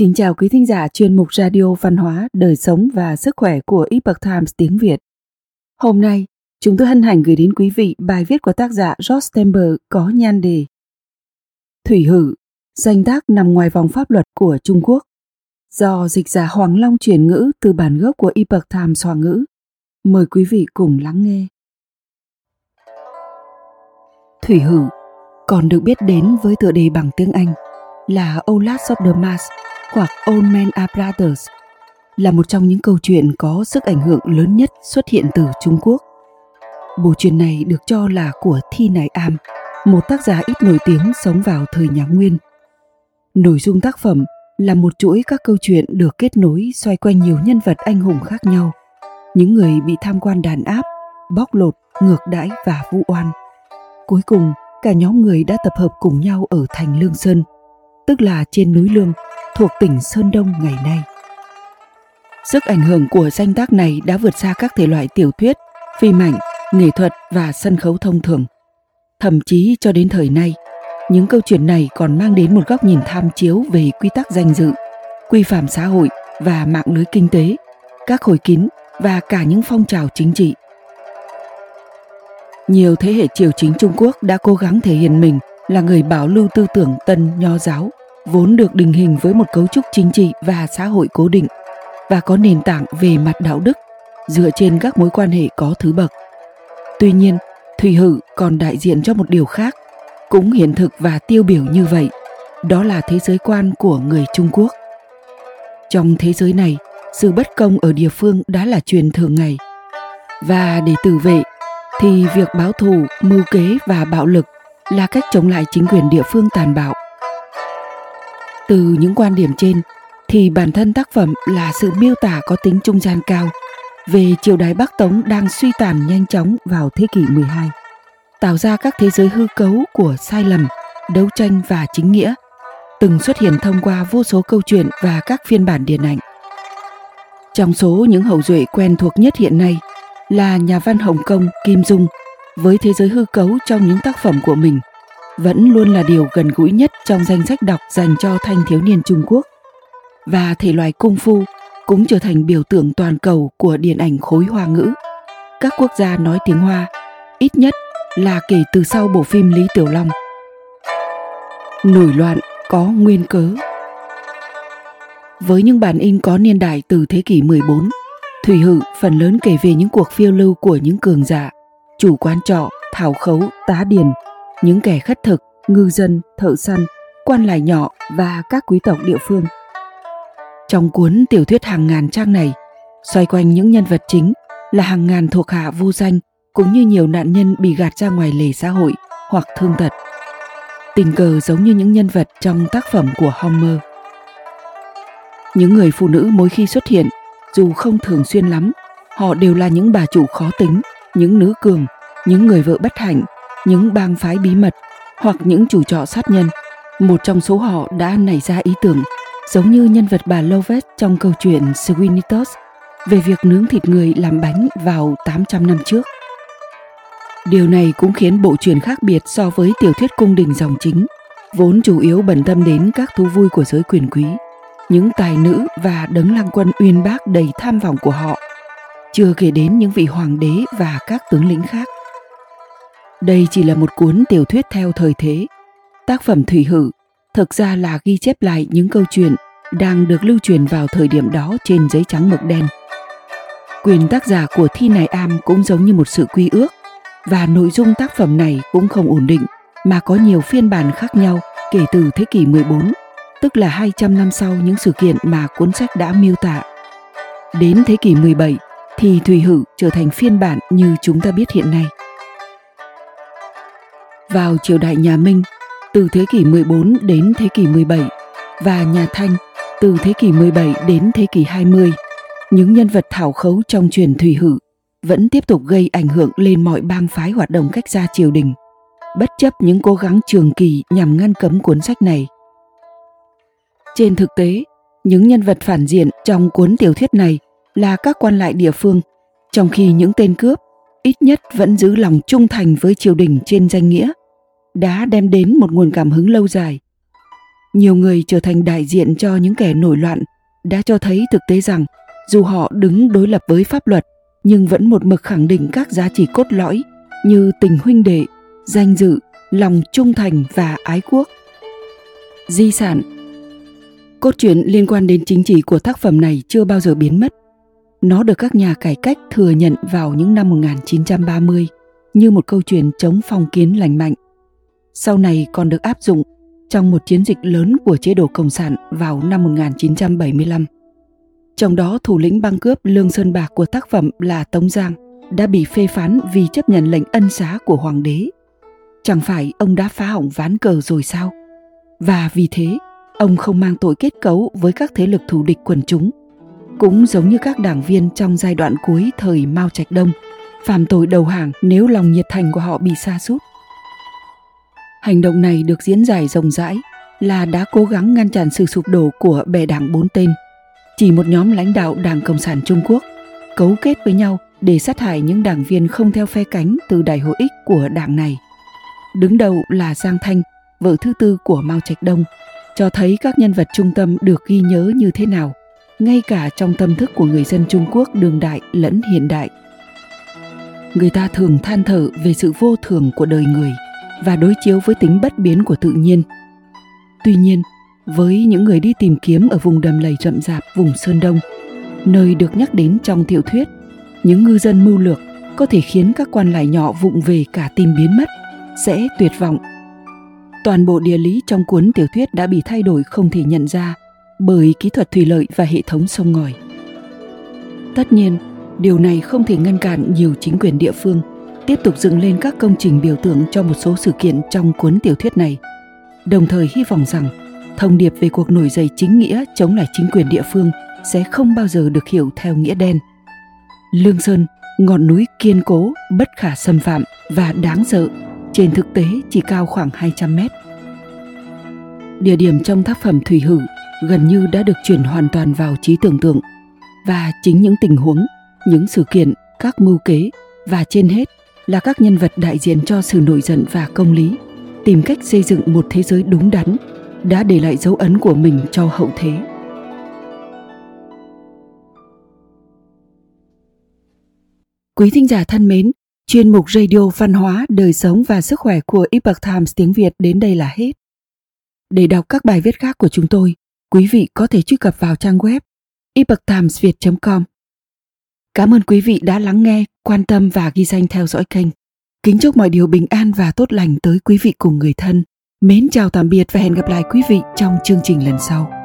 Kính chào quý thính giả chuyên mục Radio Văn hóa, Đời sống và Sức khỏe của Epoch Times tiếng Việt. Hôm nay, chúng tôi hân hạnh gửi đến quý vị bài viết của tác giả George Stember có nhan đề Thủy hử, danh tác nằm ngoài vòng pháp luật của Trung Quốc. Do dịch giả Hoàng Long chuyển ngữ từ bản gốc của Epoch Times Hoa ngữ. Mời quý vị cùng lắng nghe. Thủy hử còn được biết đến với tựa đề bằng tiếng Anh là Olas of the quạc Old Man A Brothers là một trong những câu chuyện có sức ảnh hưởng lớn nhất xuất hiện từ Trung Quốc. Bộ truyện này được cho là của Thi Nải Am, một tác giả ít nổi tiếng sống vào thời nhà Nguyên. Nội dung tác phẩm là một chuỗi các câu chuyện được kết nối xoay quanh nhiều nhân vật anh hùng khác nhau. Những người bị tham quan đàn áp, bóc lột, ngược đãi và vu oan. Cuối cùng, cả nhóm người đã tập hợp cùng nhau ở thành Lương Sơn, tức là trên núi Lương, thuộc tỉnh Sơn Đông ngày nay. Sức ảnh hưởng của danh tác này đã vượt xa các thể loại tiểu thuyết, phim ảnh, nghệ thuật và sân khấu thông thường. Thậm chí cho đến thời nay, những câu chuyện này còn mang đến một góc nhìn tham chiếu về quy tắc danh dự, quy phạm xã hội và mạng lưới kinh tế, các khối kín và cả những phong trào chính trị. Nhiều thế hệ triều chính Trung Quốc đã cố gắng thể hiện mình là người bảo lưu tư tưởng tân nho giáo vốn được định hình với một cấu trúc chính trị và xã hội cố định và có nền tảng về mặt đạo đức dựa trên các mối quan hệ có thứ bậc. Tuy nhiên, Thủy Hử còn đại diện cho một điều khác, cũng hiện thực và tiêu biểu như vậy, đó là thế giới quan của người Trung Quốc. Trong thế giới này, sự bất công ở địa phương đã là chuyện thường ngày. Và để tự vệ thì việc báo thù, mưu kế và bạo lực là cách chống lại chính quyền địa phương tàn bạo từ những quan điểm trên thì bản thân tác phẩm là sự miêu tả có tính trung gian cao về triều đại Bắc Tống đang suy tàn nhanh chóng vào thế kỷ 12, tạo ra các thế giới hư cấu của sai lầm, đấu tranh và chính nghĩa, từng xuất hiện thông qua vô số câu chuyện và các phiên bản điện ảnh. Trong số những hậu duệ quen thuộc nhất hiện nay là nhà văn Hồng Kông Kim Dung với thế giới hư cấu trong những tác phẩm của mình vẫn luôn là điều gần gũi nhất trong danh sách đọc dành cho thanh thiếu niên Trung Quốc. Và thể loại cung phu cũng trở thành biểu tượng toàn cầu của điện ảnh khối hoa ngữ. Các quốc gia nói tiếng Hoa, ít nhất là kể từ sau bộ phim Lý Tiểu Long. Nổi loạn có nguyên cớ. Với những bản in có niên đại từ thế kỷ 14, Thủy Hự phần lớn kể về những cuộc phiêu lưu của những cường giả, chủ quán trọ, thảo khấu, tá điền, những kẻ khất thực, ngư dân, thợ săn, quan lại nhỏ và các quý tộc địa phương. Trong cuốn tiểu thuyết hàng ngàn trang này, xoay quanh những nhân vật chính là hàng ngàn thuộc hạ vô danh cũng như nhiều nạn nhân bị gạt ra ngoài lề xã hội hoặc thương tật. Tình cờ giống như những nhân vật trong tác phẩm của Homer. Những người phụ nữ mỗi khi xuất hiện, dù không thường xuyên lắm, họ đều là những bà chủ khó tính, những nữ cường, những người vợ bất hạnh những bang phái bí mật hoặc những chủ trọ sát nhân. Một trong số họ đã nảy ra ý tưởng giống như nhân vật bà Lovett trong câu chuyện Sweeney Todd về việc nướng thịt người làm bánh vào 800 năm trước. Điều này cũng khiến bộ truyền khác biệt so với tiểu thuyết cung đình dòng chính, vốn chủ yếu bận tâm đến các thú vui của giới quyền quý, những tài nữ và đấng lăng quân uyên bác đầy tham vọng của họ, chưa kể đến những vị hoàng đế và các tướng lĩnh khác. Đây chỉ là một cuốn tiểu thuyết theo thời thế. Tác phẩm Thủy Hử thực ra là ghi chép lại những câu chuyện đang được lưu truyền vào thời điểm đó trên giấy trắng mực đen. Quyền tác giả của thi này am cũng giống như một sự quy ước và nội dung tác phẩm này cũng không ổn định mà có nhiều phiên bản khác nhau kể từ thế kỷ 14, tức là 200 năm sau những sự kiện mà cuốn sách đã miêu tả. Đến thế kỷ 17 thì Thủy Hử trở thành phiên bản như chúng ta biết hiện nay vào triều đại nhà Minh từ thế kỷ 14 đến thế kỷ 17 và nhà Thanh từ thế kỷ 17 đến thế kỷ 20, những nhân vật thảo khấu trong truyền thủy hự vẫn tiếp tục gây ảnh hưởng lên mọi bang phái hoạt động cách xa triều đình, bất chấp những cố gắng trường kỳ nhằm ngăn cấm cuốn sách này. Trên thực tế, những nhân vật phản diện trong cuốn tiểu thuyết này là các quan lại địa phương, trong khi những tên cướp ít nhất vẫn giữ lòng trung thành với triều đình trên danh nghĩa đã đem đến một nguồn cảm hứng lâu dài. nhiều người trở thành đại diện cho những kẻ nổi loạn đã cho thấy thực tế rằng dù họ đứng đối lập với pháp luật nhưng vẫn một mực khẳng định các giá trị cốt lõi như tình huynh đệ, danh dự, lòng trung thành và ái quốc. Di sản Cốt truyện liên quan đến chính trị của tác phẩm này chưa bao giờ biến mất. Nó được các nhà cải cách thừa nhận vào những năm 1930 như một câu chuyện chống phong kiến lành mạnh. Sau này còn được áp dụng trong một chiến dịch lớn của chế độ Cộng sản vào năm 1975. Trong đó thủ lĩnh băng cướp Lương Sơn Bạc của tác phẩm là Tống Giang đã bị phê phán vì chấp nhận lệnh ân xá của hoàng đế. Chẳng phải ông đã phá hỏng ván cờ rồi sao? Và vì thế, ông không mang tội kết cấu với các thế lực thù địch quần chúng. Cũng giống như các đảng viên trong giai đoạn cuối thời Mao Trạch Đông, phạm tội đầu hàng nếu lòng nhiệt thành của họ bị sa sút Hành động này được diễn giải rộng rãi là đã cố gắng ngăn chặn sự sụp đổ của bè đảng bốn tên. Chỉ một nhóm lãnh đạo Đảng Cộng sản Trung Quốc cấu kết với nhau để sát hại những đảng viên không theo phe cánh từ đại hội ích của đảng này. Đứng đầu là Giang Thanh, vợ thứ tư của Mao Trạch Đông, cho thấy các nhân vật trung tâm được ghi nhớ như thế nào, ngay cả trong tâm thức của người dân Trung Quốc đương đại lẫn hiện đại. Người ta thường than thở về sự vô thường của đời người – và đối chiếu với tính bất biến của tự nhiên. Tuy nhiên, với những người đi tìm kiếm ở vùng đầm lầy rậm rạp vùng Sơn Đông, nơi được nhắc đến trong tiểu thuyết, những ngư dân mưu lược có thể khiến các quan lại nhỏ vụng về cả tìm biến mất, sẽ tuyệt vọng. Toàn bộ địa lý trong cuốn tiểu thuyết đã bị thay đổi không thể nhận ra bởi kỹ thuật thủy lợi và hệ thống sông ngòi. Tất nhiên, điều này không thể ngăn cản nhiều chính quyền địa phương tiếp tục dựng lên các công trình biểu tượng cho một số sự kiện trong cuốn tiểu thuyết này, đồng thời hy vọng rằng thông điệp về cuộc nổi dậy chính nghĩa chống lại chính quyền địa phương sẽ không bao giờ được hiểu theo nghĩa đen. Lương Sơn, ngọn núi kiên cố, bất khả xâm phạm và đáng sợ, trên thực tế chỉ cao khoảng 200 mét. Địa điểm trong tác phẩm Thủy Hử gần như đã được chuyển hoàn toàn vào trí tưởng tượng và chính những tình huống, những sự kiện, các mưu kế và trên hết là các nhân vật đại diện cho sự nổi giận và công lý, tìm cách xây dựng một thế giới đúng đắn, đã để lại dấu ấn của mình cho hậu thế. Quý thính giả thân mến, chuyên mục Radio Văn hóa, Đời sống và Sức khỏe của Epoch Times tiếng Việt đến đây là hết. Để đọc các bài viết khác của chúng tôi, quý vị có thể truy cập vào trang web epochtimesviet.com. Cảm ơn quý vị đã lắng nghe, quan tâm và ghi danh theo dõi kênh. Kính chúc mọi điều bình an và tốt lành tới quý vị cùng người thân. Mến chào tạm biệt và hẹn gặp lại quý vị trong chương trình lần sau.